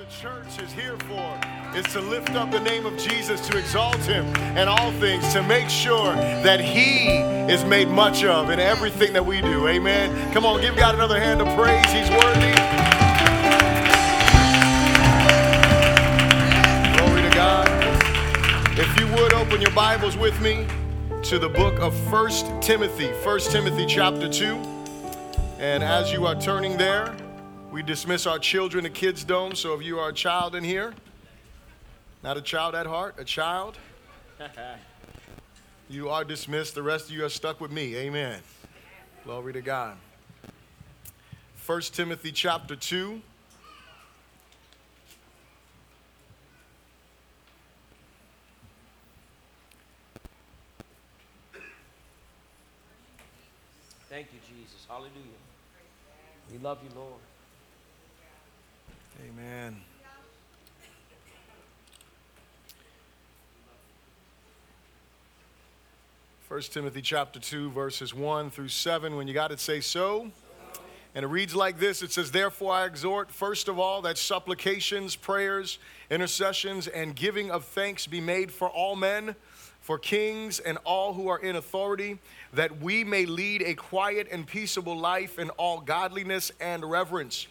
the church is here for is to lift up the name of Jesus, to exalt him in all things, to make sure that he is made much of in everything that we do. Amen. Come on, give God another hand of praise. He's worthy. Glory to God. If you would open your Bibles with me to the book of First Timothy, First Timothy chapter 2. And as you are turning there, we dismiss our children to Kids Dome, so if you are a child in here, not a child at heart, a child, you are dismissed. The rest of you are stuck with me. Amen. Glory to God. 1 Timothy chapter 2. Thank you, Jesus. Hallelujah. We love you, Lord. Amen. First Timothy chapter 2 verses 1 through 7 when you got it say so. And it reads like this It says, Therefore I exhort, first of all, that supplications, prayers, intercessions, and giving of thanks be made for all men, for kings, and all who are in authority, that we may lead a quiet and peaceable life in all godliness and reverence.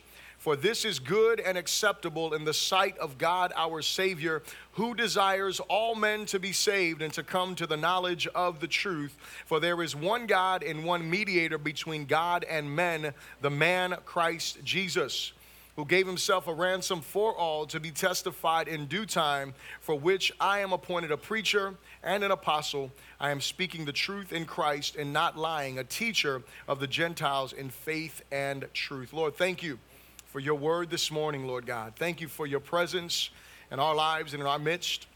For this is good and acceptable in the sight of God our Savior, who desires all men to be saved and to come to the knowledge of the truth. For there is one God and one mediator between God and men, the man Christ Jesus who gave himself a ransom for all to be testified in due time, for which I am appointed a preacher and an apostle. I am speaking the truth in Christ and not lying, a teacher of the Gentiles in faith and truth. Lord, thank you for your word this morning, Lord God. Thank you for your presence in our lives and in our midst.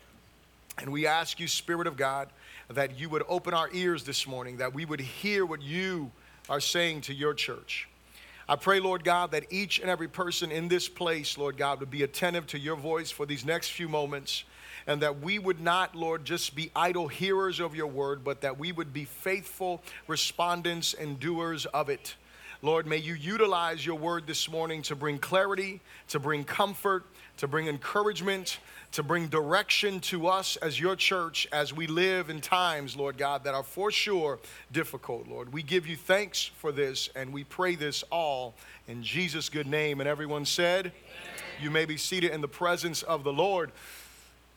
And we ask you, Spirit of God, that you would open our ears this morning, that we would hear what you are saying to your church. I pray, Lord God, that each and every person in this place, Lord God, would be attentive to your voice for these next few moments, and that we would not, Lord, just be idle hearers of your word, but that we would be faithful respondents and doers of it. Lord, may you utilize your word this morning to bring clarity, to bring comfort, to bring encouragement, to bring direction to us as your church as we live in times, Lord God, that are for sure difficult, Lord. We give you thanks for this and we pray this all in Jesus' good name. And everyone said, Amen. You may be seated in the presence of the Lord.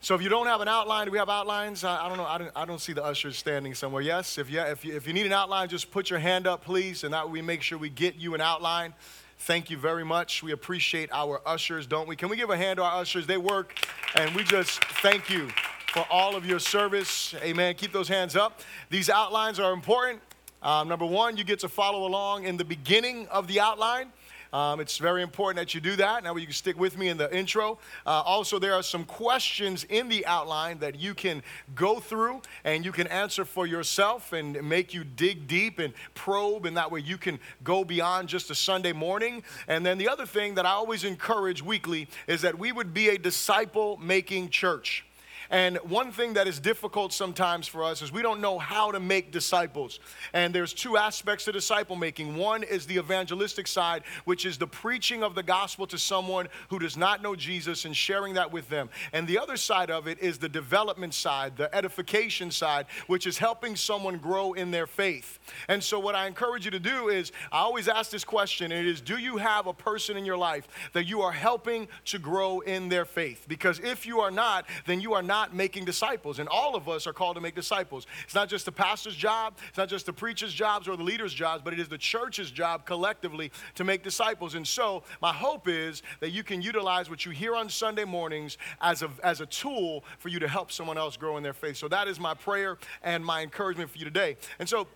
So if you don't have an outline, do we have outlines? I, I don't know. I don't, I don't, see the ushers standing somewhere. Yes? If, if, you, if you need an outline, just put your hand up, please, and that we make sure we get you an outline. Thank you very much. We appreciate our ushers, don't we? Can we give a hand to our ushers? They work, and we just thank you for all of your service. Amen. Keep those hands up. These outlines are important. Um, number one, you get to follow along in the beginning of the outline. Um, it's very important that you do that. Now, you can stick with me in the intro. Uh, also, there are some questions in the outline that you can go through and you can answer for yourself and make you dig deep and probe, and that way you can go beyond just a Sunday morning. And then the other thing that I always encourage weekly is that we would be a disciple making church. And one thing that is difficult sometimes for us is we don't know how to make disciples. And there's two aspects to disciple making. One is the evangelistic side, which is the preaching of the gospel to someone who does not know Jesus and sharing that with them. And the other side of it is the development side, the edification side, which is helping someone grow in their faith. And so, what I encourage you to do is, I always ask this question, and it is Do you have a person in your life that you are helping to grow in their faith? Because if you are not, then you are not not making disciples. And all of us are called to make disciples. It's not just the pastor's job, it's not just the preacher's jobs or the leader's jobs, but it is the church's job collectively to make disciples. And so, my hope is that you can utilize what you hear on Sunday mornings as a, as a tool for you to help someone else grow in their faith. So, that is my prayer and my encouragement for you today. And so,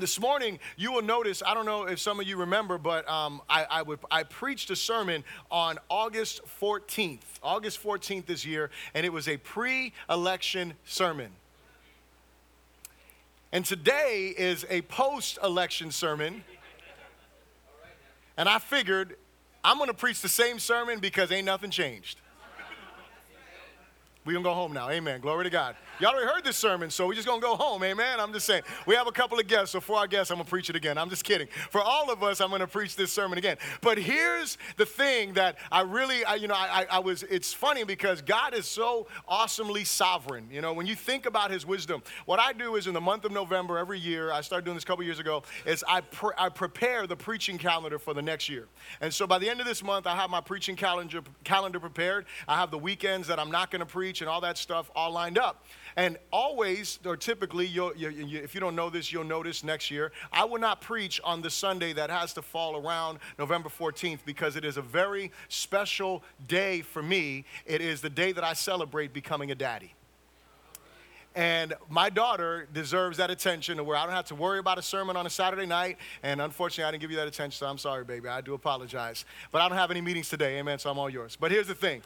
this morning, you will notice, I don't know if some of you remember, but um, I, I, would, I preached a sermon on August 14th, August 14th this year, and it was a pre election sermon. And today is a post election sermon. And I figured I'm going to preach the same sermon because ain't nothing changed. We gonna go home now. Amen. Glory to God. Y'all already heard this sermon, so we're just gonna go home. Amen. I'm just saying. We have a couple of guests, so for our guests, I'm gonna preach it again. I'm just kidding. For all of us, I'm gonna preach this sermon again. But here's the thing that I really, I, you know, I, I was. It's funny because God is so awesomely sovereign. You know, when you think about His wisdom, what I do is in the month of November every year, I started doing this a couple years ago, is I I prepare the preaching calendar for the next year. And so by the end of this month, I have my preaching calendar calendar prepared. I have the weekends that I'm not gonna preach and all that stuff all lined up. And always, or typically, you'll, you, you, if you don't know this, you'll notice next year, I will not preach on the Sunday that has to fall around November 14th because it is a very special day for me. It is the day that I celebrate becoming a daddy. And my daughter deserves that attention to where I don't have to worry about a sermon on a Saturday night. And unfortunately, I didn't give you that attention, so I'm sorry, baby. I do apologize. But I don't have any meetings today, amen, so I'm all yours. But here's the thing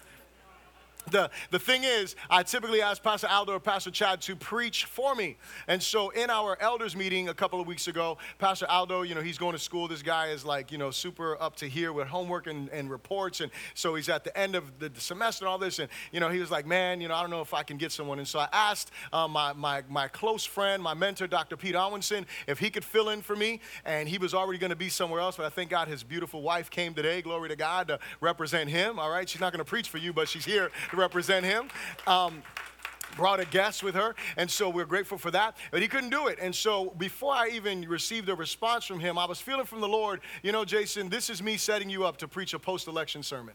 the, the thing is, I typically ask Pastor Aldo or Pastor Chad to preach for me. And so in our elders meeting a couple of weeks ago, Pastor Aldo, you know, he's going to school. This guy is like, you know, super up to here with homework and, and reports. And so he's at the end of the, semester and all this. And, you know, he was like, man, you know, I don't know if I can get someone. And so I asked uh, my, my, my close friend, my mentor, Dr. Pete Owenson, if he could fill in for me. And he was already going to be somewhere else. But I thank God his beautiful wife came today, glory to God, to represent him. All right. She's not going to preach for you, but she's here to represent him. Um, brought a guest with her, and so we're grateful for that. But he couldn't do it. And so before I even received a response from him, I was feeling from the Lord, you know, Jason, this is me setting you up to preach a post election sermon.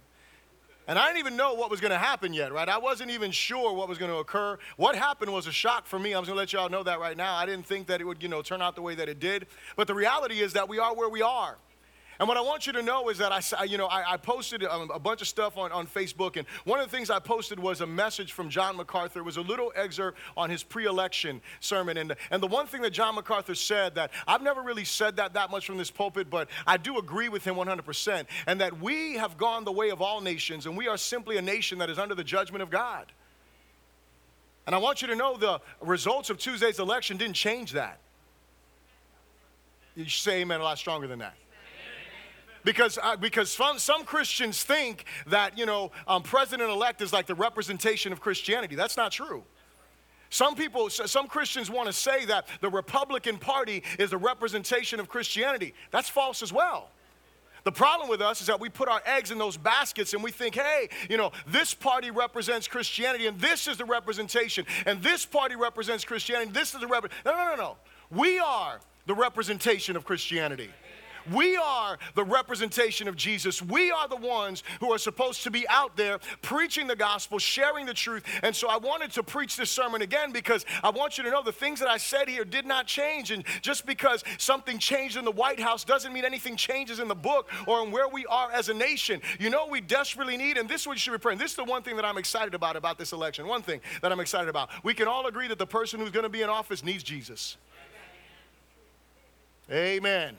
And I didn't even know what was going to happen yet, right? I wasn't even sure what was going to occur. What happened was a shock for me. I'm going to let y'all know that right now. I didn't think that it would, you know, turn out the way that it did. But the reality is that we are where we are. And what I want you to know is that I, you know, I, I posted a, um, a, bunch of stuff on, on Facebook, and one of the things I posted was a message from John MacArthur. It was a little excerpt on his pre-election sermon, and and the one thing that John MacArthur said that I've never really said that that much from this pulpit, but I do agree with him 100%, and that we have gone the way of all nations, and we are simply a nation that is under the judgment of God. And I want you to know the results of Tuesday's election didn't change that. You say amen a lot stronger than that because, uh, because some, some Christians think that, you know, um, president-elect is like the representation of Christianity. That's not true. Some people, some Christians want to say that the Republican Party is the representation of Christianity. That's false as well. The problem with us is that we put our eggs in those baskets and we think, hey, you know, this party represents Christianity and this is the representation, and this party represents Christianity, this is the representation. No, no, no, no. We are the representation of Christianity. We are the representation of Jesus. We are the ones who are supposed to be out there preaching the gospel, sharing the truth. And so I wanted to preach this sermon again because I want you to know the things that I said here did not change. And just because something changed in the White House doesn't mean anything changes in the book or in where we are as a nation. You know, we desperately need, and this is what you should be praying. This is the one thing that I'm excited about about this election. One thing that I'm excited about. We can all agree that the person who's going to be in office needs Jesus. Amen.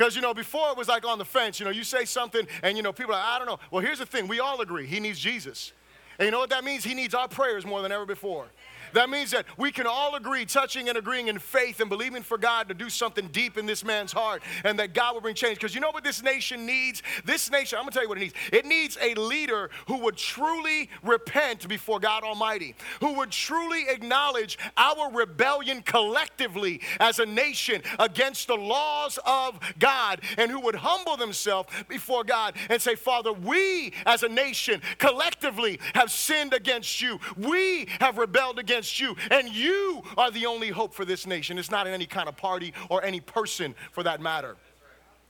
Because, you know, before it was like on the fence. You know, you say something and, you know, people are like, I don't know. Well, here's the thing we all agree he needs Jesus. And you know what that means? He needs our prayers more than ever before. That means that we can all agree, touching and agreeing in faith and believing for God to do something deep in this man's heart and that God will bring change. Because you know what this nation needs? This nation, I'm gonna tell you what it needs. It needs a leader who would truly repent before God Almighty, who would truly acknowledge our rebellion collectively as a nation against the laws of God, and who would humble themselves before God and say, Father, we as a nation collectively have sinned against you. We have rebelled against against you. And you are the only hope for this nation. It's not in any kind of party or any person for that matter.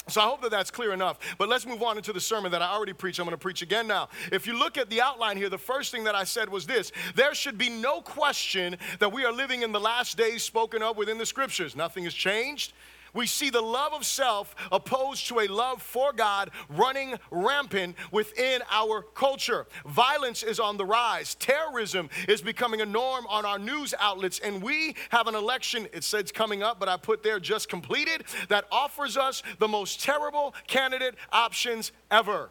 So I hope that that's clear enough. But let's move on into the sermon that I already preached. I'm going to preach again now. If you look at the outline here, the first thing that I said was this there should be no question that we are living in the last days spoken of within the scriptures. Nothing has changed. We see the love of self opposed to a love for God running rampant within our culture. Violence is on the rise. Terrorism is becoming a norm on our news outlets. And we have an election, it says coming up, but I put there just completed, that offers us the most terrible candidate options ever.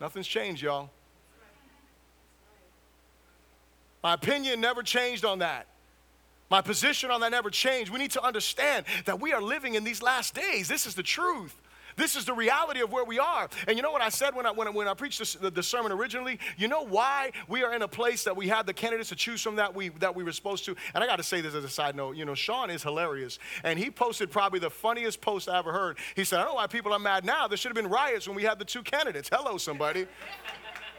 Nothing's changed, y'all. My opinion never changed on that. My position on that never changed. We need to understand that we are living in these last days. This is the truth. This is the reality of where we are. And you know what I said when I, when I, when I preached this, the, the sermon originally? You know why we are in a place that we had the candidates to choose from that we, that we were supposed to? And I got to say this as a side note. You know, Sean is hilarious. And he posted probably the funniest post I ever heard. He said, I don't know why people are mad now. There should have been riots when we had the two candidates. Hello, somebody.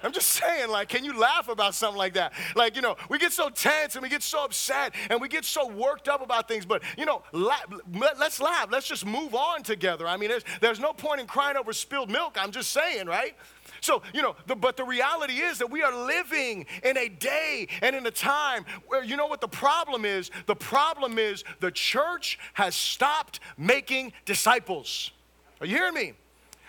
I'm just saying, like, can you laugh about something like that? Like, you know, we get so tense and we get so upset and we get so worked up about things, but, you know, la- let's laugh. Let's just move on together. I mean, there's, there's no point in crying over spilled milk. I'm just saying, right? So, you know, the, but the reality is that we are living in a day and in a time where, you know what the problem is? The problem is the church has stopped making disciples. Are you hearing me?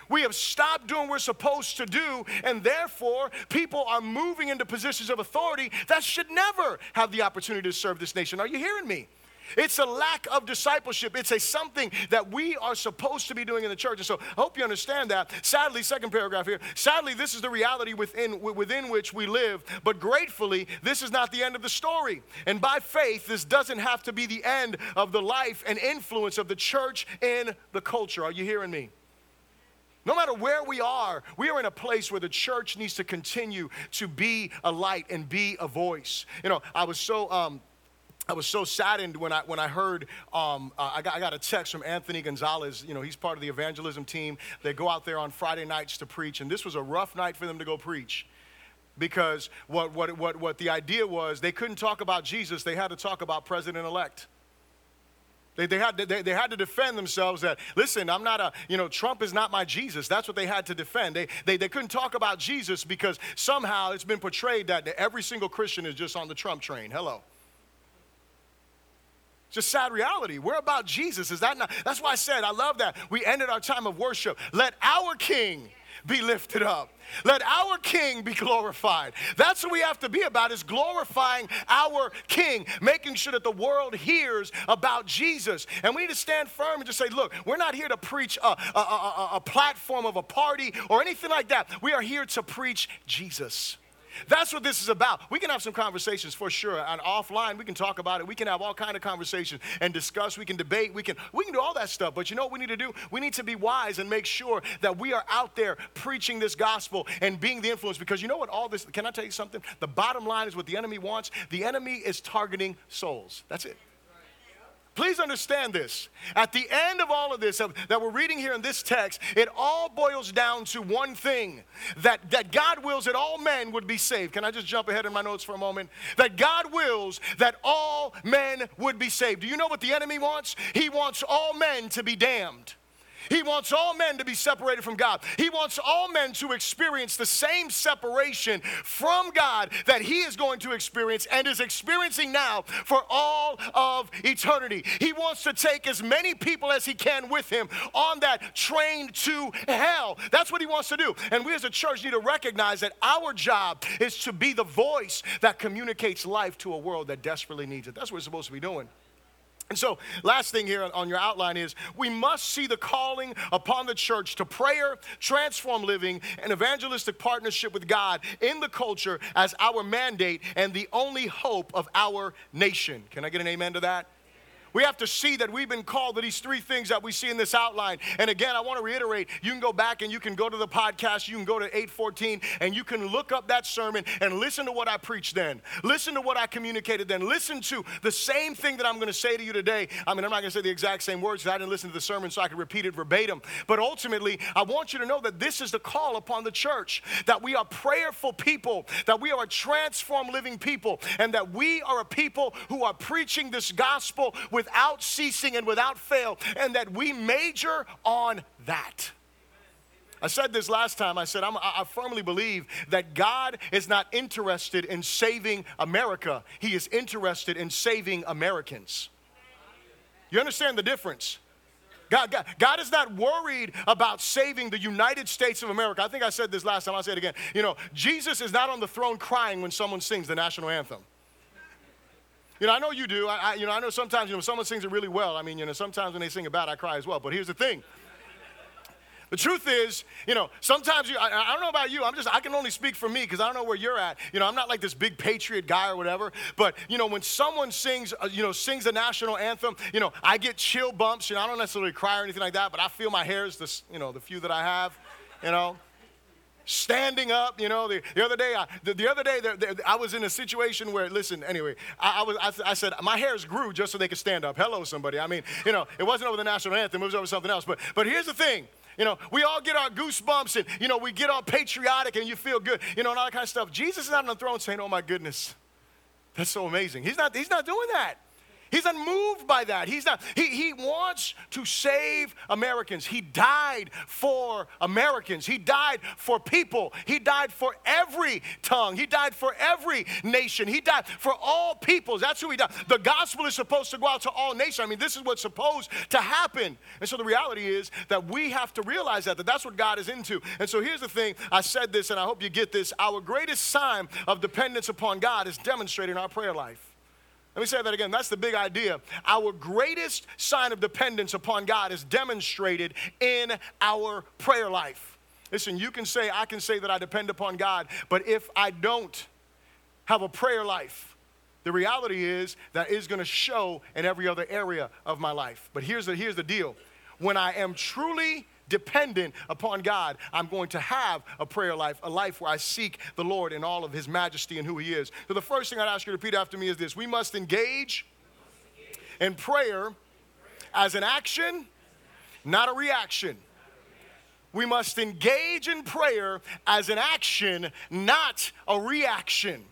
We have stopped doing what we're supposed to do, and therefore, people are moving into positions of authority that should never have the opportunity to serve this nation. Are you hearing me? It's a lack of discipleship. It's a something that we are supposed to be doing in the church. And so I hope you understand that. Sadly, second paragraph here. Sadly, this is the reality within, within which we live. But gratefully, this is not the end of the story. And by faith, this doesn't have to be the end of the life and influence of the church in the culture. Are you hearing me? No matter where we are, we are in a place where the church needs to continue to be a light and be a voice. You know, I was so. Um, I was so saddened when I, when I heard, um, uh, I, got, I got a text from Anthony Gonzalez. You know, he's part of the evangelism team. They go out there on Friday nights to preach, and this was a rough night for them to go preach because what, what, what, what the idea was, they couldn't talk about Jesus, they had to talk about President elect. They, they, had to, they, they had to defend themselves that, listen, I'm not a, you know, Trump is not my Jesus. That's what they had to defend. They, they, they couldn't talk about Jesus because somehow it's been portrayed that every single Christian is just on the Trump train. Hello. Just sad reality. We're about Jesus. Is that not? That's why I said, I love that. We ended our time of worship. Let our King be lifted up. Let our King be glorified. That's what we have to be about is glorifying our King, making sure that the world hears about Jesus. And we need to stand firm and just say, look, we're not here to preach a, a, a, a platform of a party or anything like that. We are here to preach Jesus. That's what this is about. We can have some conversations for sure. And offline, we can talk about it. We can have all kind of conversations and discuss. We can debate. We can we can do all that stuff. But you know what we need to do? We need to be wise and make sure that we are out there preaching this gospel and being the influence. Because you know what? All this. Can I tell you something? The bottom line is what the enemy wants. The enemy is targeting souls. That's it. Please understand this. At the end of all of this that we're reading here in this text, it all boils down to one thing that, that God wills that all men would be saved. Can I just jump ahead in my notes for a moment? That God wills that all men would be saved. Do you know what the enemy wants? He wants all men to be damned. He wants all men to be separated from God. He wants all men to experience the same separation from God that he is going to experience and is experiencing now for all of eternity. He wants to take as many people as he can with him on that train to hell. That's what he wants to do. And we as a church need to recognize that our job is to be the voice that communicates life to a world that desperately needs it. That's what we're supposed to be doing. And so, last thing here on your outline is we must see the calling upon the church to prayer, transform living, and evangelistic partnership with God in the culture as our mandate and the only hope of our nation. Can I get an amen to that? We have to see that we've been called to these three things that we see in this outline. And again, I want to reiterate you can go back and you can go to the podcast, you can go to 814, and you can look up that sermon and listen to what I preached then. Listen to what I communicated then. Listen to the same thing that I'm going to say to you today. I mean, I'm not going to say the exact same words because I didn't listen to the sermon so I could repeat it verbatim. But ultimately, I want you to know that this is the call upon the church that we are prayerful people, that we are a transformed living people, and that we are a people who are preaching this gospel with without ceasing and without fail, and that we major on that. I said this last time. I said, I'm, i firmly believe that God is not interested in saving America, He is interested in saving Americans. You understand the difference? God, God, God, is not worried about saving the United States of America. I think I said this last time, I'll say it again. You know, Jesus is not on the throne crying when someone sings the national anthem. You know, I know you do. I, I, you know, I know sometimes, you know, someone sings it really well. I mean, you know, sometimes when they sing bad, I cry as well. But here's the thing. The truth is, you know, sometimes you, I, I, don't know about you, I'm just, I can only speak for me because I don't know where you're at. You know, I'm not like this big patriot guy or whatever, but, you know, when someone sings, uh, you know, sings the national anthem, you know, I get chill bumps. You know, I don't necessarily cry or anything like that, but I feel my hairs, this, you know, the few that I have, you know standing up. You know, the, the other day, I, the, the other day, the, the, I was in a situation where, listen, anyway, I, I was, I, I, said my hairs grew just so they could stand up. Hello, somebody. I mean, you know, it wasn't over the national anthem; it was over something else. But, but here's the thing. You know, we all get our goosebumps and, you know, we get all patriotic and you feel good, you know, and all that kind of stuff. Jesus is not on the throne saying, oh my goodness, that's so amazing. He's not, he's not doing that. He's unmoved by that. He's not, he, he wants to save Americans. He died for Americans. He died for people. He died for every tongue. He died for every nation. He died for all peoples. That's who he died. The gospel is supposed to go out to all nations. I mean, this is what's supposed to happen. And so the reality is that we have to realize that, that that's what God is into. And so here's the thing I said this, and I hope you get this. Our greatest sign of dependence upon God is demonstrated in our prayer life. Let me say that again. That's the big idea. Our greatest sign of dependence upon God is demonstrated in our prayer life. Listen, you can say, I can say that I depend upon God, but if I don't have a prayer life, the reality is that is going to show in every other area of my life. But here's the, here's the deal when I am truly dependent upon God, I'm going to have a prayer life, a life where I seek the Lord in all of His majesty and who He is. So, the first thing I'd ask you to repeat after me is this we must engage in prayer as an action, not a reaction. We must engage in prayer as an action, not a reaction.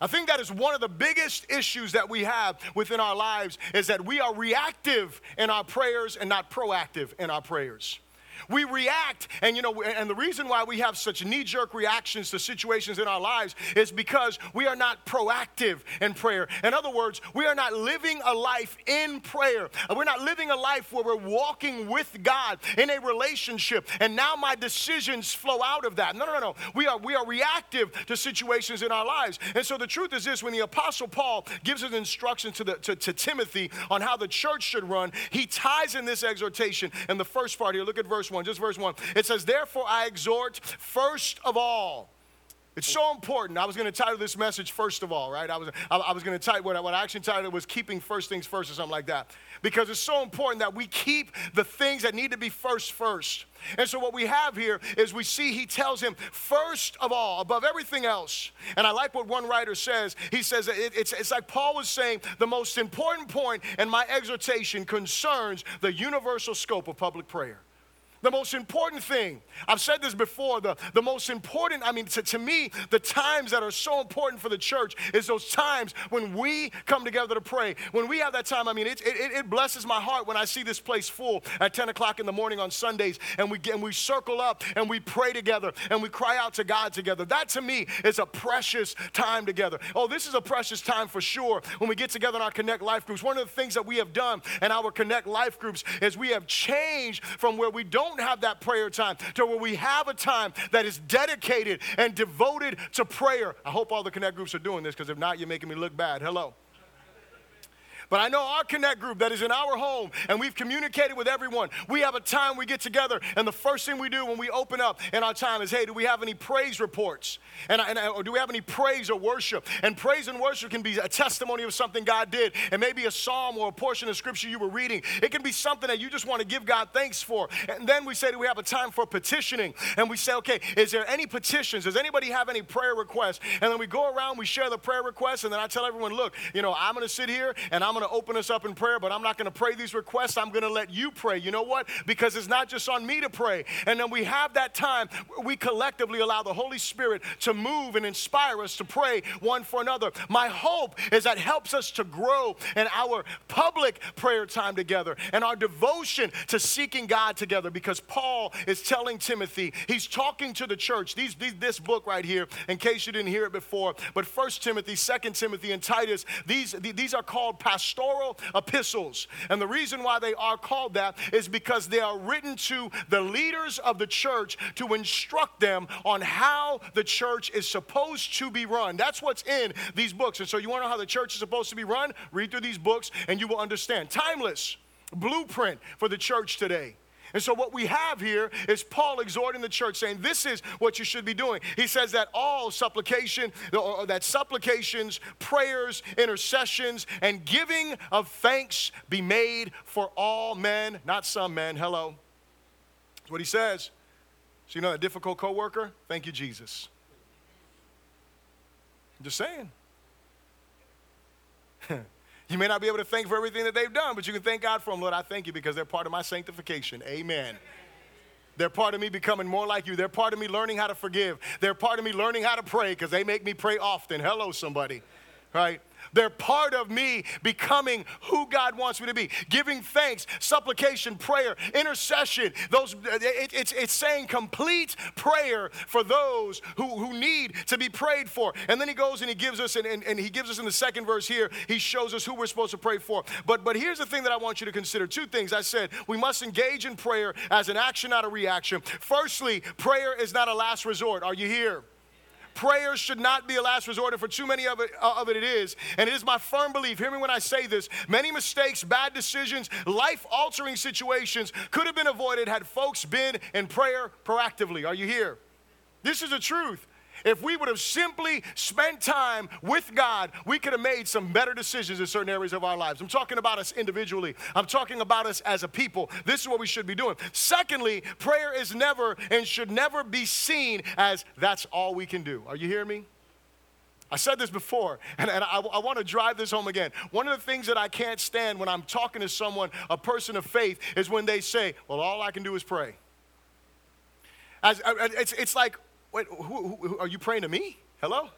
I think that is one of the biggest issues that we have within our lives is that we are reactive in our prayers and not proactive in our prayers. We react, and you know, and the reason why we have such knee jerk reactions to situations in our lives is because we are not proactive in prayer. In other words, we are not living a life in prayer. We're not living a life where we're walking with God in a relationship, and now my decisions flow out of that. No, no, no, no. We are, we are reactive to situations in our lives. And so the truth is this when the Apostle Paul gives his instructions to, the, to, to Timothy on how the church should run, he ties in this exhortation in the first part here. Look at verse 1, just verse 1. It says, Therefore I exhort first of all. It's so important. I was going to title this message first of all, right? I was, I, I was going to title what I, what I actually titled was keeping first things first or something like that. Because it's so important that we keep the things that need to be first first. And so what we have here is we see he tells him first of all, above everything else. And I like what one writer says. He says it, it's, it's like Paul was saying the most important point in my exhortation concerns the universal scope of public prayer. The most important thing, I've said this before, the, the most important, I mean, to, to me, the times that are so important for the church is those times when we come together to pray. When we have that time, I mean, it, it, it blesses my heart when I see this place full at 10 o'clock in the morning on Sundays and we, and we circle up and we pray together and we cry out to God together. That to me is a precious time together. Oh, this is a precious time for sure when we get together in our Connect Life groups. One of the things that we have done in our Connect Life groups is we have changed from where we don't don't have that prayer time, to where we have a time that is dedicated and devoted to prayer. I hope all the Connect groups are doing this because if not, you're making me look bad. Hello. But I know our Connect group that is in our home, and we've communicated with everyone. We have a time we get together, and the first thing we do when we open up in our time is, hey, do we have any praise reports? And, and or do we have any praise or worship? And praise and worship can be a testimony of something God did, and maybe a psalm or a portion of scripture you were reading. It can be something that you just want to give God thanks for. And then we say, do we have a time for petitioning? And we say, okay, is there any petitions? Does anybody have any prayer requests? And then we go around, we share the prayer requests, and then I tell everyone, look, you know, I'm going to sit here and I'm going to open us up in prayer, but I'm not going to pray these requests. I'm going to let you pray. You know what? Because it's not just on me to pray. And then we have that time we collectively allow the Holy Spirit to move and inspire us to pray one for another. My hope is that helps us to grow in our public prayer time together and our devotion to seeking God together because Paul is telling Timothy, he's talking to the church. These, these, this book right here, in case you didn't hear it before, but First Timothy, Second Timothy, and Titus, these, these are called pastoral epistles. And the reason why they are called that is because they are written to the leaders of the church to instruct them on how the church is supposed to be run. That's what's in these books. And so you want to know how the church is supposed to be run? Read through these books and you will understand. Timeless blueprint for the church today. And so, what we have here is Paul exhorting the church, saying, This is what you should be doing. He says that all supplication, or uh, that supplications, prayers, intercessions, and giving of thanks be made for all men, not some men. Hello. That's what he says. So, you know that difficult coworker? Thank you, Jesus. I'm just saying. you may not be able to thank for everything that they've done, but you can thank God for them. Lord, I thank you because they're part of my sanctification. Amen. They're part of me becoming more like you. They're part of me learning how to forgive. They're part of me learning how to pray because they make me pray often. Hello, somebody. Right? They're part of me becoming who God wants me to be. Giving thanks, supplication, prayer, intercession. Those it, it's, it's saying complete prayer for those who, who need to be prayed for. And then he goes and he gives us, and, and, and he gives us in the second verse here, he shows us who we're supposed to pray for. But but here's the thing that I want you to consider. Two things. I said we must engage in prayer as an action, not a reaction. Firstly, prayer is not a last resort. Are you here? Prayer should not be a last resort, and for too many of it, uh, of it, it is. And it is my firm belief, hear me when I say this many mistakes, bad decisions, life altering situations could have been avoided had folks been in prayer proactively. Are you here? This is the truth. If we would have simply spent time with God, we could have made some better decisions in certain areas of our lives. I'm talking about us individually, I'm talking about us as a people. This is what we should be doing. Secondly, prayer is never and should never be seen as that's all we can do. Are you hearing me? I said this before, and, and I, I want to drive this home again. One of the things that I can't stand when I'm talking to someone, a person of faith, is when they say, Well, all I can do is pray. As, uh, it's, it's like, Wait, who, who, who, are you praying to me? Hello?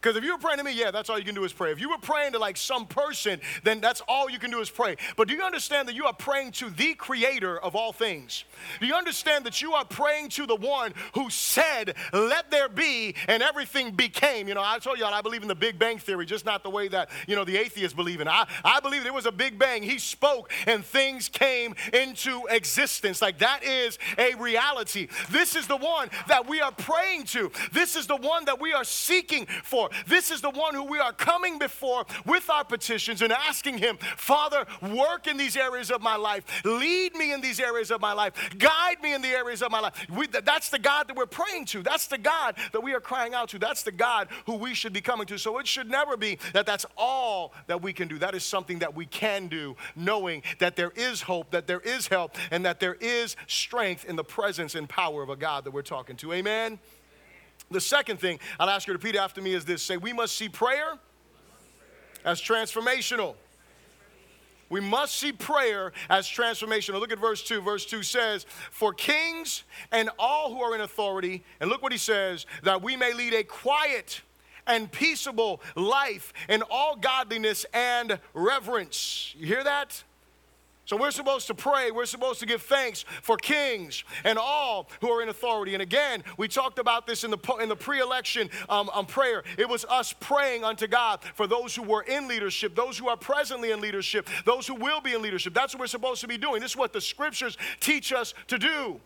Because if you were praying to me, yeah, that's all you can do is pray. If you were praying to like some person, then that's all you can do is pray. But do you understand that you are praying to the creator of all things? Do you understand that you are praying to the one who said, let there be, and everything became? You know, I told y'all I believe in the Big Bang Theory, just not the way that, you know, the atheists believe in. I, I believe there was a Big Bang. He spoke and things came into existence. Like that is a reality. This is the one that we are praying to. This is the one that we are seeking for. This is the one who we are coming before with our petitions and asking Him, Father, work in these areas of my life. Lead me in these areas of my life. Guide me in the areas of my life. We, that's the God that we're praying to. That's the God that we are crying out to. That's the God who we should be coming to. So it should never be that that's all that we can do. That is something that we can do, knowing that there is hope, that there is help, and that there is strength in the presence and power of a God that we're talking to. Amen. The second thing I'll ask you to repeat after me is this say, We must see prayer as transformational. We must see prayer as transformational. Look at verse 2. Verse 2 says, For kings and all who are in authority, and look what he says, that we may lead a quiet and peaceable life in all godliness and reverence. You hear that? So we're supposed to pray. We're supposed to give thanks for kings and all who are in authority. And again, we talked about this in the, in the pre election um, um, prayer. It was us praying unto God for those who were in leadership, those who are presently in leadership, those who will be in leadership. That's what we're supposed to be doing. This is what the scriptures teach us to do.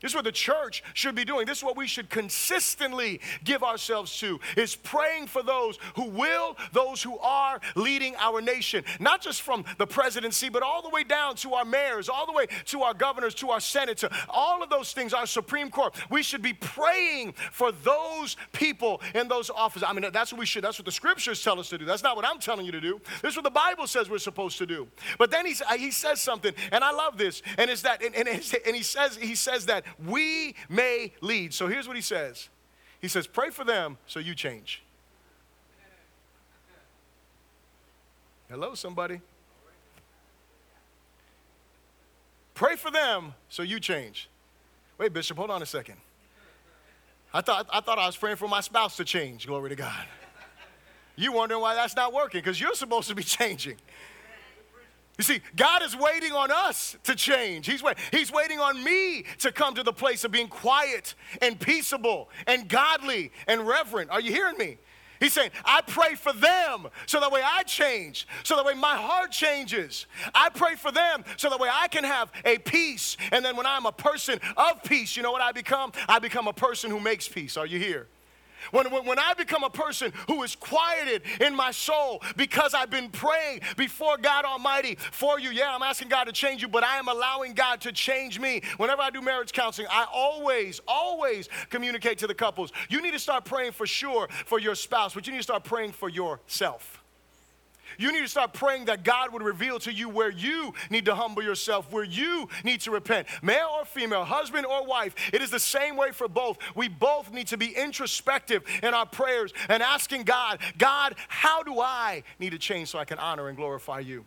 This is what the church should be doing. This is what we should consistently give ourselves to is praying for those who will, those who are leading our nation. Not just from the presidency, but all the way down to our mayors, all the way to our governors, to our senators, all of those things, our Supreme Court. We should be praying for those people in those offices. I mean, that's what we should, that's what the scriptures tell us to do. That's not what I'm telling you to do. This is what the Bible says we're supposed to do. But then he, uh, he says something, and I love this, and it's that, and, and, and he says, he says that we may lead. So here's what he says He says, Pray for them so you change. Hello, somebody. Pray for them so you change. Wait, Bishop, hold on a second. I thought, I thought I was praying for my spouse to change. Glory to God. You wondering why that's not working because you're supposed to be changing. You see, God is waiting on us to change. He's, wait, he's waiting on me to come to the place of being quiet and peaceable and godly and reverent. Are you hearing me? He's saying, I pray for them so that way I change, so that way my heart changes. I pray for them so that way I can have a peace. And then when I'm a person of peace, you know what I become? I become a person who makes peace. Are you here? When, when, I become a person who is quieted in my soul because I've been praying before God Almighty for you, yeah, I'm asking God to change you, but I am allowing God to change me. Whenever I do marriage counseling, I always, always communicate to the couples. You need to start praying for sure for your spouse, but you need to start praying for yourself. You need to start praying that God would reveal to you where you need to humble yourself, where you need to repent. Male or female, husband or wife, it is the same way for both. We both need to be introspective in our prayers and asking God, God, how do I need to change so I can honor and glorify you?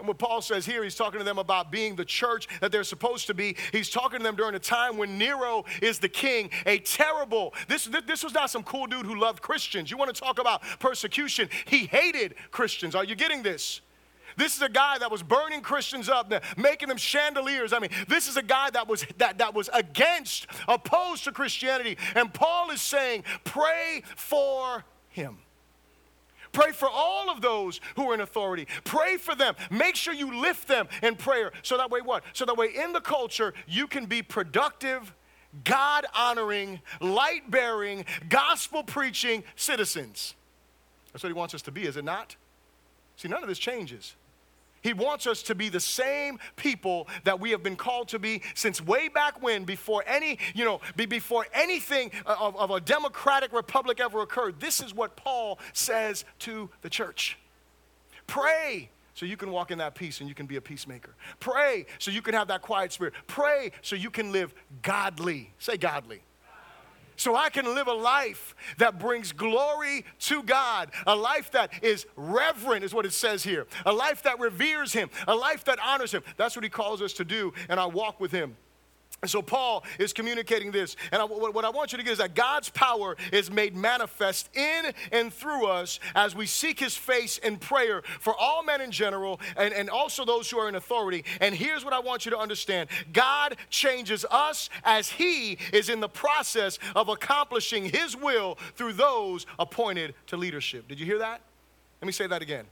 And what Paul says here, he's talking to them about being the church that they're supposed to be. He's talking to them during a time when Nero is the king, a terrible, this, this was not some cool dude who loved Christians. You want to talk about persecution? He hated Christians. Are you getting this? This is a guy that was burning Christians up, making them chandeliers. I mean, this is a guy that was that, that was against, opposed to Christianity. And Paul is saying, pray for him. Pray for all of those who are in authority. Pray for them. Make sure you lift them in prayer. So that way, what? So that way, in the culture, you can be productive, God honoring, light bearing, gospel preaching citizens. That's what he wants us to be, is it not? See, none of this changes. He wants us to be the same people that we have been called to be since way back when, before any, you know, before anything of, of a democratic republic ever occurred. This is what Paul says to the church. Pray so you can walk in that peace and you can be a peacemaker. Pray so you can have that quiet spirit. Pray so you can live godly. Say godly so I can live a life that brings glory to God, a life that is reverent, is what it says here, a life that reveres Him, a life that honors Him. That's what He calls us to do, and I walk with Him. And so Paul is communicating this. And I, what I want you to get is that God's power is made manifest in and through us as we seek his face in prayer for all men in general and, and also those who are in authority. And here's what I want you to understand God changes us as he is in the process of accomplishing his will through those appointed to leadership. Did you hear that? Let me say that again.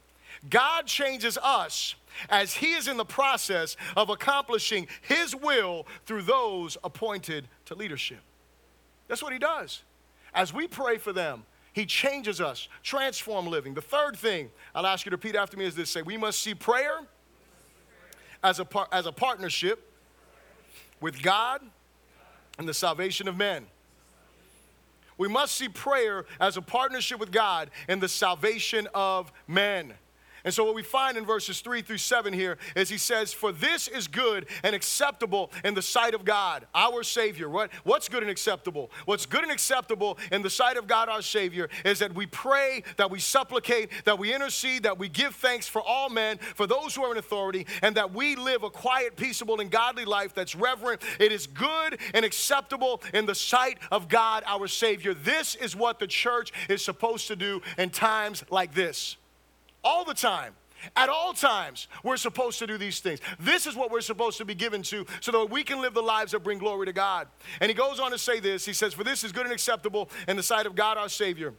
God changes us as he is in the process of accomplishing his will through those appointed to leadership. That's what he does. As we pray for them, he changes us, transform living. The third thing I'll ask you to repeat after me is this say, we must see prayer as a, par- as a partnership with God and the salvation of men. We must see prayer as a partnership with God and the salvation of men. And so, what we find in verses 3 through 7 here is he says, For this is good and acceptable in the sight of God, our Savior. What, what's good and acceptable? What's good and acceptable in the sight of God, our Savior, is that we pray, that we supplicate, that we intercede, that we give thanks for all men, for those who are in authority, and that we live a quiet, peaceable, and godly life that's reverent. It is good and acceptable in the sight of God, our Savior. This is what the church is supposed to do in times like this all the time. At all times, we're supposed to do these things. This is what we're supposed to be given to so that we can live the lives that bring glory to God. And he goes on to say this He says, For this is good and acceptable in the sight of God our Savior.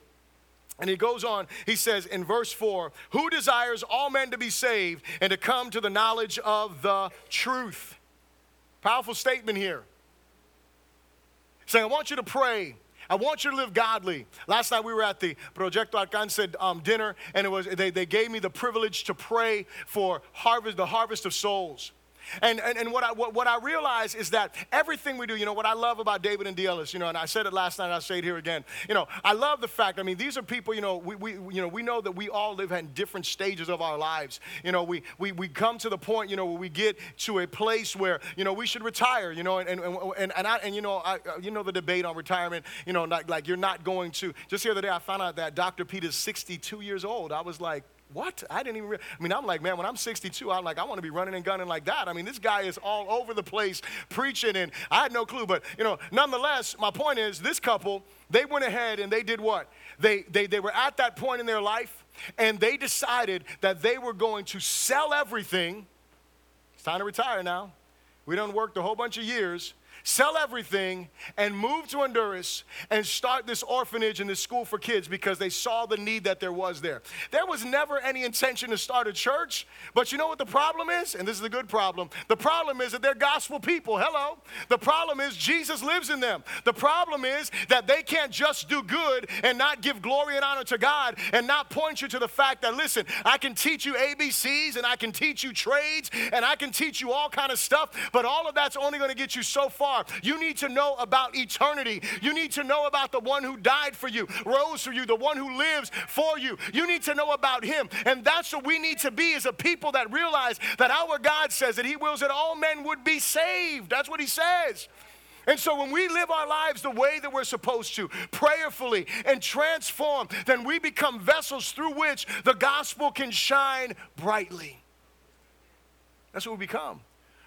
And he goes on, he says in verse 4 Who desires all men to be saved and to come to the knowledge of the truth? Powerful statement here. Saying, I want you to pray I want you to live godly. Last night we were at the Proyecto Alcance um, dinner, and it was they, they gave me the privilege to pray for harvest, the harvest of souls. And, and, and what, I, what, what I realize is that everything we do, you know, what I love about David and D. You know, and I said it last night, I'll say it here again. You know, I love the fact, I mean, these are people, you know, we, we, you know, we know that we all live in different stages of our lives. You know, we, we, we come to the point, you know, where we get to a place where, you know, we should retire, you know, and, and, and, and, I, and you, know, I, uh, you know the debate on retirement, you know, like, like you're not going to. Just the other day, I found out that Dr. Peter's 62 years old. I was like, what? I didn't even. Re- I mean, I'm like, man, when I'm 62, I'm like, I want to be running and gunning like that. I mean, this guy is all over the place preaching, and I had no clue. But you know, nonetheless, my point is, this couple, they went ahead and they did what? They they they were at that point in their life, and they decided that they were going to sell everything. It's time to retire now. We done worked a whole bunch of years sell everything, and move to Honduras and start this orphanage and this school for kids because they saw the need that there was there. There was never any intention to start a church, but you know what the problem is? And this is a good problem. The problem is that they're gospel people. Hello. The problem is Jesus lives in them. The problem is that they can't just do good and not give glory and honor to God and not point you to the fact that, listen, I can teach you ABCs and I can teach you trades and I can teach you all kind of stuff, but all of that's only going to get you so far. You need to know about eternity. You need to know about the one who died for you, rose for you, the one who lives for you. You need to know about him. And that's what we need to be as a people that realize that our God says that he wills that all men would be saved. That's what he says. And so when we live our lives the way that we're supposed to, prayerfully and transform, then we become vessels through which the gospel can shine brightly. That's what we become.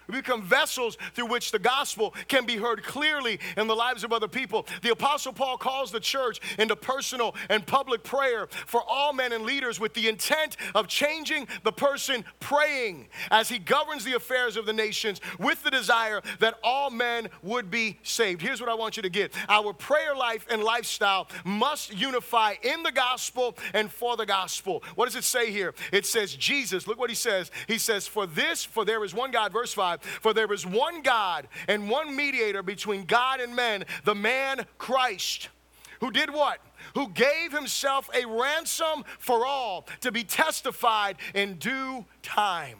We become vessels through which the gospel can be heard clearly in the lives of other people. The Apostle Paul calls the church into personal and public prayer for all men and leaders with the intent of changing the person praying as he governs the affairs of the nations with the desire that all men would be saved. Here's what I want you to get our prayer life and lifestyle must unify in the gospel and for the gospel. What does it say here? It says, Jesus, look what he says. He says, For this, for there is one God, verse 5. For there is one God and one mediator between God and men, the man Christ, who did what? Who gave himself a ransom for all to be testified in due time.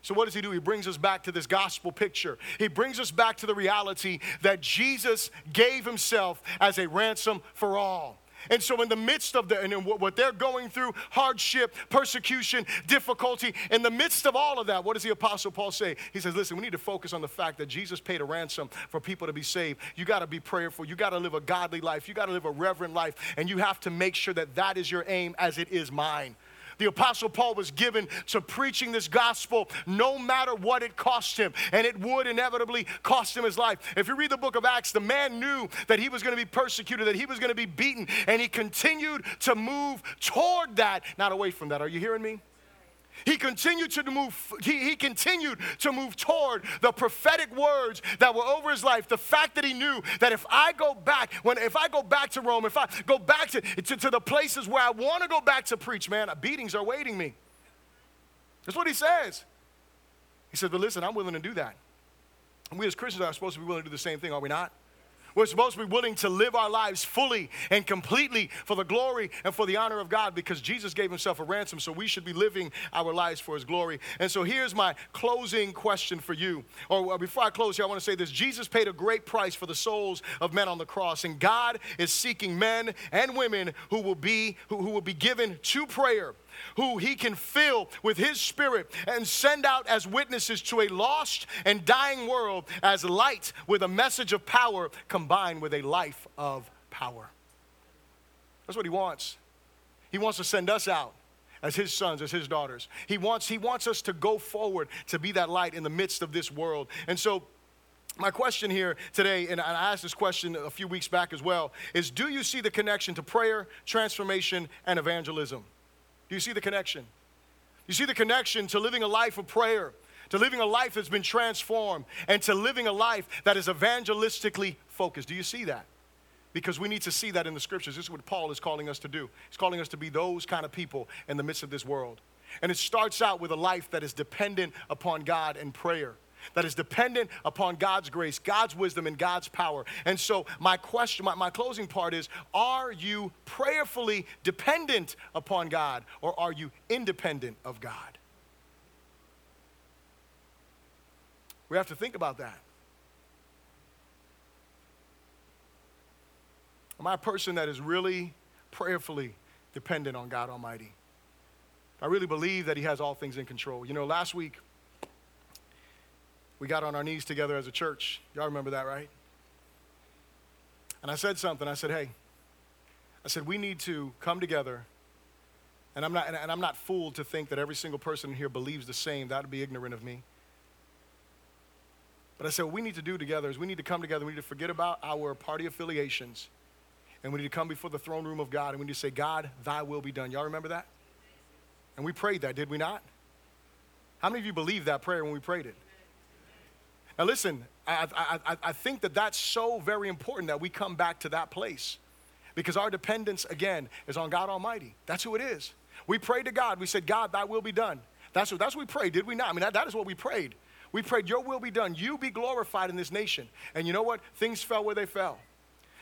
So, what does he do? He brings us back to this gospel picture. He brings us back to the reality that Jesus gave himself as a ransom for all. And so, in the midst of the, and what they're going through, hardship, persecution, difficulty, in the midst of all of that, what does the Apostle Paul say? He says, Listen, we need to focus on the fact that Jesus paid a ransom for people to be saved. You got to be prayerful. You got to live a godly life. You got to live a reverent life. And you have to make sure that that is your aim as it is mine. The Apostle Paul was given to preaching this gospel no matter what it cost him, and it would inevitably cost him his life. If you read the book of Acts, the man knew that he was going to be persecuted, that he was going to be beaten, and he continued to move toward that, not away from that. Are you hearing me? He continued to move, he, he continued to move toward the prophetic words that were over his life. The fact that he knew that if I go back, when if I go back to Rome, if I go back to, to, to the places where I want to go back to preach, man, beatings are waiting me. That's what he says. He said, but listen, I'm willing to do that. And we as Christians are supposed to be willing to do the same thing, are we not? We're supposed to be willing to live our lives fully and completely for the glory and for the honor of God because Jesus gave himself a ransom, so we should be living our lives for his glory. And so here's my closing question for you. Or uh, before I close here, I want to say this Jesus paid a great price for the souls of men on the cross, and God is seeking men and women who will be, who, who will be given to prayer who he can fill with his spirit and send out as witnesses to a lost and dying world as light with a message of power combined with a life of power. That's what he wants. He wants to send us out as his sons, as his daughters. He wants, he wants us to go forward to be that light in the midst of this world. And so, my question here today, and I asked this question a few weeks back as well, is do you see the connection to prayer, transformation, and evangelism? Do you see the connection? You see the connection to living a life of prayer, to living a life that's been transformed, and to living a life that is evangelistically focused. Do you see that? Because we need to see that in the scriptures. This is what Paul is calling us to do. He's calling us to be those kind of people in the midst of this world. And it starts out with a life that is dependent upon God and prayer that is dependent upon God's grace, God's wisdom, and God's power. And so, my question, my, my closing part is Are you prayerfully dependent upon God, or are you independent of God? We have to think about that. Am I a person that is really prayerfully dependent on God Almighty? I really believe that He has all things in control. You know, last week, we got on our knees together as a church. Y'all remember that, right? And I said something. I said, hey, I said, we need to come together. And I'm not, and I'm not fooled to think that every single person here believes the same. That would be ignorant of me. But I said, what we need to do together is we need to come together. We need to forget about our party affiliations. And we need to come before the throne room of God and we need to say, God, thy will be done. Y'all remember that? And we prayed that, did we not? How many of you believed that prayer when we prayed it? Now, listen, I, I, I, think that that's so very important that we come back to that place because our dependence, again, is on God Almighty. That's who it is. We prayed to God. We said, God, thy will be done. That's what, that's what we prayed, did we not? I mean, that, that is what we prayed. We prayed, Your will be done. You be glorified in this nation. And you know what? Things fell where they fell.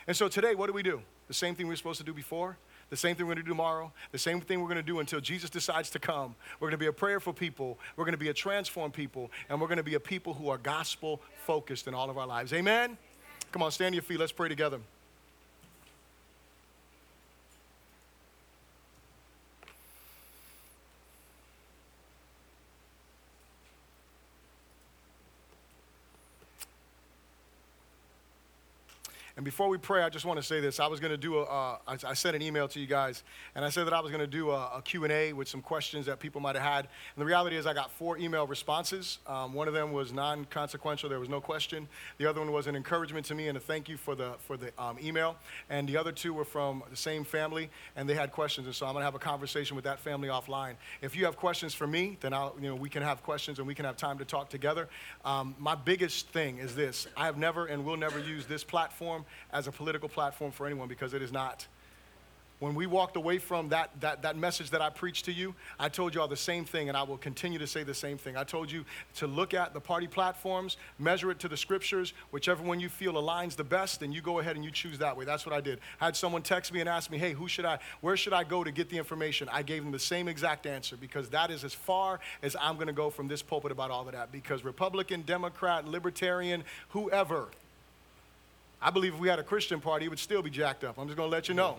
And so today, what do we do? The same thing we were supposed to do before, the same thing we're going to do tomorrow, the same thing we're going to do until Jesus decides to come. We're going to be a prayerful people, we're going to be a transformed people, and we're going to be a people who are gospel focused in all of our lives. Amen? Come on, stand to your feet. Let's pray together. And before we pray, I just want to say this. I was going to do a. Uh, I, I sent an email to you guys, and I said that I was going to do a, a Q&A with some questions that people might have had. And the reality is I got four email responses. Um, one of them was non-consequential. There was no question. The other one was an encouragement to me and a thank you for the, for the um, email. And the other two were from the same family, and they had questions. And so I'm going to have a conversation with that family offline. If you have questions for me, then I'll, you know, we can have questions and we can have time to talk together. Um, my biggest thing is this. I have never and will never use this platform as a political platform for anyone because it is not. When we walked away from that, that, that message that I preached to you, I told you all the same thing, and I will continue to say the same thing. I told you to look at the party platforms, measure it to the scriptures, whichever one you feel aligns the best, then you go ahead and you choose that way. That's what I did. I had someone text me and ask me, hey, who should I, where should I go to get the information? I gave them the same exact answer because that is as far as I'm going to go from this pulpit about all of that. Because Republican, Democrat, Libertarian, whoever, I believe if we had a Christian party, it would still be jacked up. I'm just going to let you know.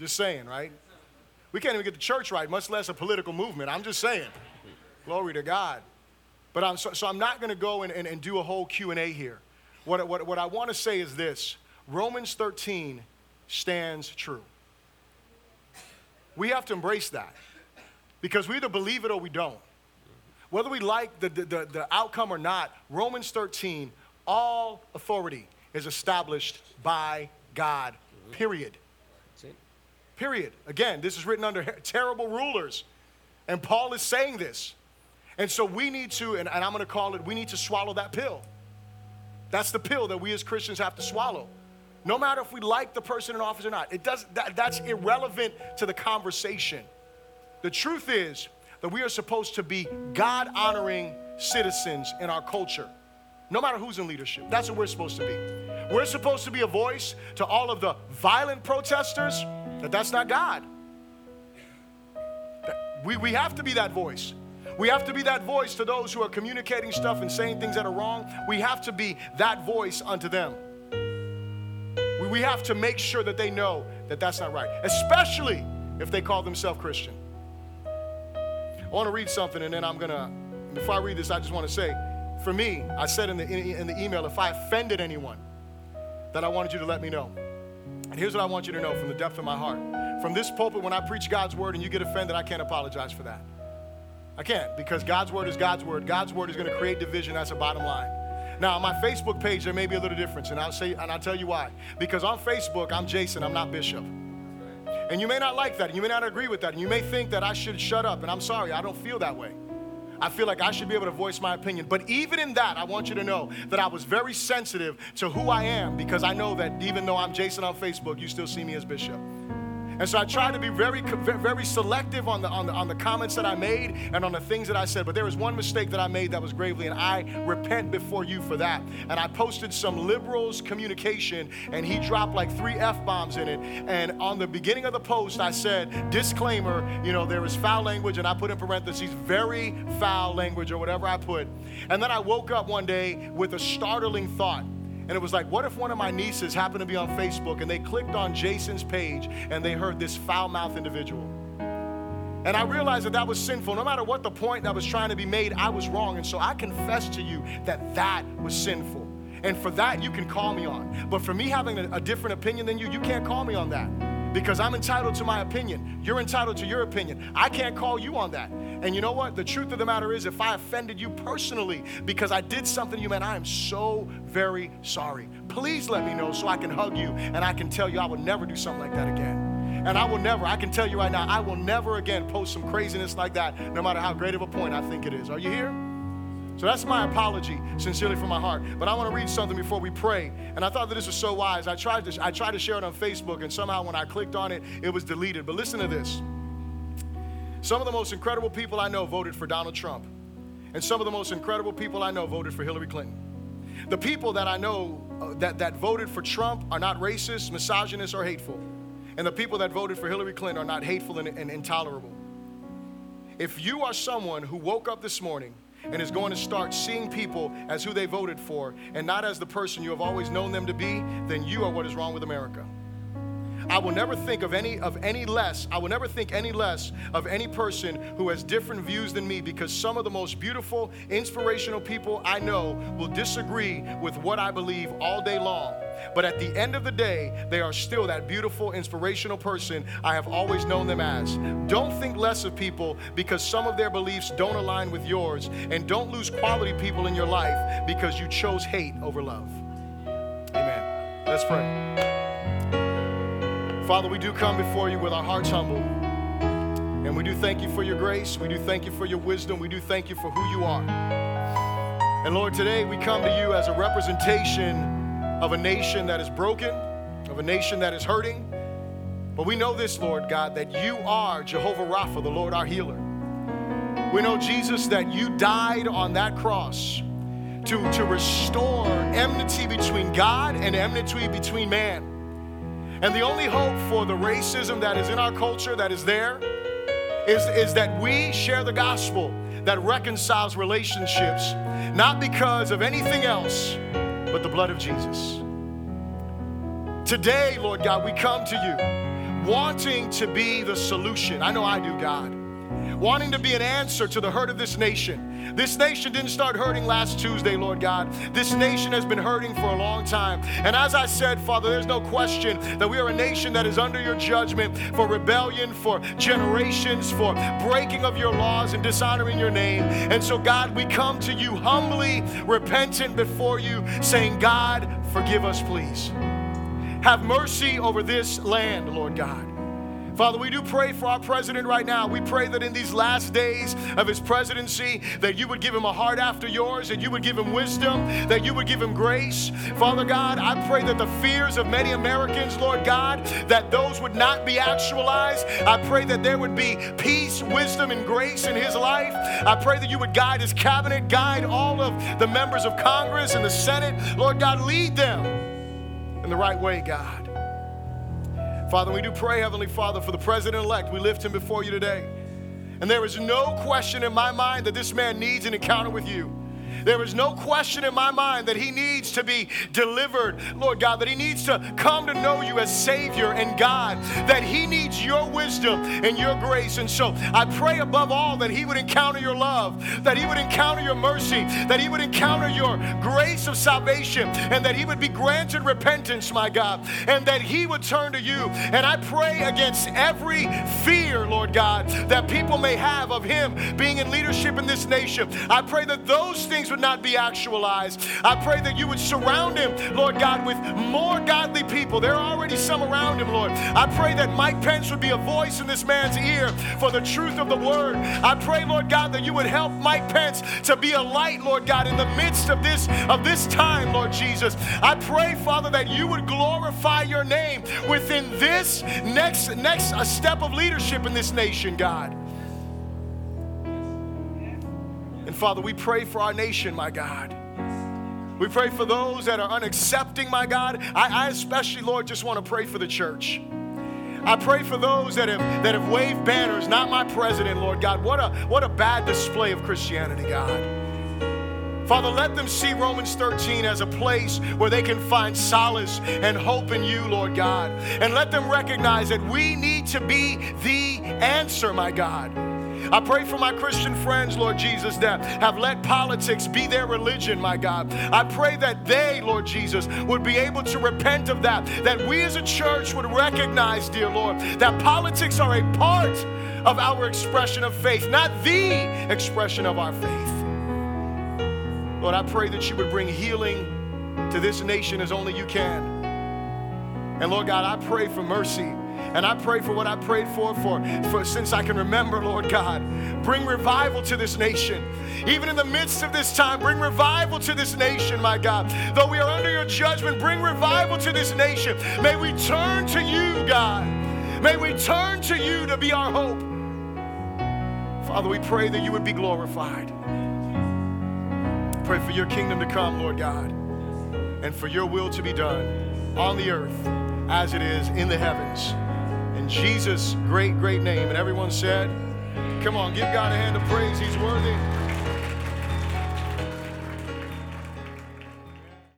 Just saying, right? We can't even get the church right, much less a political movement. I'm just saying. Glory to God. But I'm, so, so I'm not going to go and, and, and do a whole Q&A here. What, what, what I want to say is this. Romans 13 stands true. We have to embrace that because we either believe it or we don't. Whether we like the, the, the, the outcome or not, Romans 13, all authority is established by God, mm-hmm. period. Period. Again, this is written under terrible rulers. And Paul is saying this. And so we need to, and, and I'm going to call it, we need to swallow that pill. That's the pill that we as Christians have to swallow. No matter if we like the person in office or not, it does, that, that's irrelevant to the conversation. The truth is that we are supposed to be God honoring citizens in our culture no matter who's in leadership. That's what we're supposed to be. We're supposed to be a voice to all of the violent protesters, that that's not God. We, we have to be that voice. We have to be that voice to those who are communicating stuff and saying things that are wrong. We have to be that voice unto them. We, we have to make sure that they know that that's not right, especially if they call themselves Christian. I want to read something and then I'm going to, before I read this, I just want to say, for me, I said in the, in, the email, if I offended anyone, that I wanted you to let me know. And here's what I want you to know from the depth of my heart. From this pulpit, when I preach God's word and you get offended, I can't apologize for that. I can't because God's word is God's word. God's word is going to create division. That's a bottom line. Now, on my Facebook page, there may be a little difference, and I'll say, and I'll tell you why. Because on Facebook, I'm Jason, I'm not Bishop. And you may not like that, and you may not agree with that, and you may think that I should shut up, and I'm sorry, I don't feel that way. I feel like I should be able to voice my opinion. But even in that, I want you to know that I was very sensitive to who I am because I know that even though I'm Jason on Facebook, you still see me as Bishop. And so I tried to be very, very selective on the, on, the, on the comments that I made and on the things that I said. But there was one mistake that I made that was gravely, and I repent before you for that. And I posted some liberals communication, and he dropped like three F bombs in it. And on the beginning of the post, I said, disclaimer, you know, there is foul language, and I put in parentheses, very foul language, or whatever I put. And then I woke up one day with a startling thought. And it was like, what if one of my nieces happened to be on Facebook and they clicked on Jason's page and they heard this foul mouthed individual? And I realized that that was sinful. No matter what the point that was trying to be made, I was wrong. And so I confess to you that that was sinful. And for that, you can call me on. But for me having a, a different opinion than you, you can't call me on that because I'm entitled to my opinion. You're entitled to your opinion. I can't call you on that. And you know what? The truth of the matter is, if I offended you personally because I did something you meant, I am so very sorry. Please let me know so I can hug you and I can tell you I will never do something like that again. And I will never, I can tell you right now, I will never again post some craziness like that, no matter how great of a point I think it is. Are you here? So that's my apology, sincerely from my heart. But I want to read something before we pray. And I thought that this was so wise. I tried to, I tried to share it on Facebook, and somehow when I clicked on it, it was deleted. But listen to this. Some of the most incredible people I know voted for Donald Trump. And some of the most incredible people I know voted for Hillary Clinton. The people that I know uh, that, that voted for Trump are not racist, misogynist, or hateful. And the people that voted for Hillary Clinton are not hateful and, and intolerable. If you are someone who woke up this morning and is going to start seeing people as who they voted for and not as the person you have always known them to be, then you are what is wrong with America. I will never think of any of any less. I will never think any less of any person who has different views than me because some of the most beautiful, inspirational people I know will disagree with what I believe all day long. But at the end of the day, they are still that beautiful, inspirational person I have always known them as. Don't think less of people because some of their beliefs don't align with yours, and don't lose quality people in your life because you chose hate over love. Amen. Let's pray. Father, we do come before you with our hearts humble. And we do thank you for your grace. We do thank you for your wisdom. We do thank you for who you are. And Lord, today we come to you as a representation of a nation that is broken, of a nation that is hurting. But we know this, Lord God, that you are Jehovah Rapha, the Lord our healer. We know, Jesus, that you died on that cross to, to restore enmity between God and enmity between man. And the only hope for the racism that is in our culture, that is there, is, is that we share the gospel that reconciles relationships, not because of anything else, but the blood of Jesus. Today, Lord God, we come to you wanting to be the solution. I know I do, God wanting to be an answer to the hurt of this nation. This nation didn't start hurting last Tuesday, Lord God. This nation has been hurting for a long time. And as I said, Father, there's no question that we are a nation that is under your judgment for rebellion, for generations, for breaking of your laws and dishonoring your name. And so, God, we come to you humbly, repentant before you, saying, God, forgive us, please. Have mercy over this land, Lord God. Father, we do pray for our president right now. We pray that in these last days of his presidency, that you would give him a heart after yours, that you would give him wisdom, that you would give him grace. Father God, I pray that the fears of many Americans, Lord God, that those would not be actualized. I pray that there would be peace, wisdom, and grace in his life. I pray that you would guide his cabinet, guide all of the members of Congress and the Senate. Lord God, lead them in the right way, God. Father, we do pray, Heavenly Father, for the president elect. We lift him before you today. And there is no question in my mind that this man needs an encounter with you. There is no question in my mind that he needs to be delivered, Lord God, that he needs to come to know you as Savior and God, that he needs your wisdom and your grace. And so I pray above all that he would encounter your love, that he would encounter your mercy, that he would encounter your grace of salvation, and that he would be granted repentance, my God, and that he would turn to you. And I pray against every fear, Lord God, that people may have of him being in leadership in this nation. I pray that those things would not be actualized. I pray that you would surround him, Lord God, with more godly people. There are already some around him, Lord. I pray that Mike Pence would be a voice in this man's ear for the truth of the word. I pray, Lord God, that you would help Mike Pence to be a light, Lord God, in the midst of this of this time, Lord Jesus. I pray, Father, that you would glorify your name within this next next step of leadership in this nation, God. Father, we pray for our nation, my God. We pray for those that are unaccepting, my God. I, I especially, Lord, just want to pray for the church. I pray for those that have that have waved banners, not my president, Lord God. What a what a bad display of Christianity, God. Father, let them see Romans 13 as a place where they can find solace and hope in you, Lord God. And let them recognize that we need to be the answer, my God. I pray for my Christian friends, Lord Jesus, that have let politics be their religion, my God. I pray that they, Lord Jesus, would be able to repent of that, that we as a church would recognize, dear Lord, that politics are a part of our expression of faith, not the expression of our faith. Lord, I pray that you would bring healing to this nation as only you can. And Lord God, I pray for mercy And I pray for what I prayed for, for, for since I can remember, Lord God. Bring revival to this nation. Even in the midst of this time, bring revival to this nation, my God. Though we are under your judgment, bring revival to this nation. May we turn to you, God. May we turn to you to be our hope. Father, we pray that you would be glorified. Pray for your kingdom to come, Lord God, and for your will to be done on the earth as it is in the heavens. Jesus' great, great name. And everyone said, Come on, give God a hand of praise. He's worthy.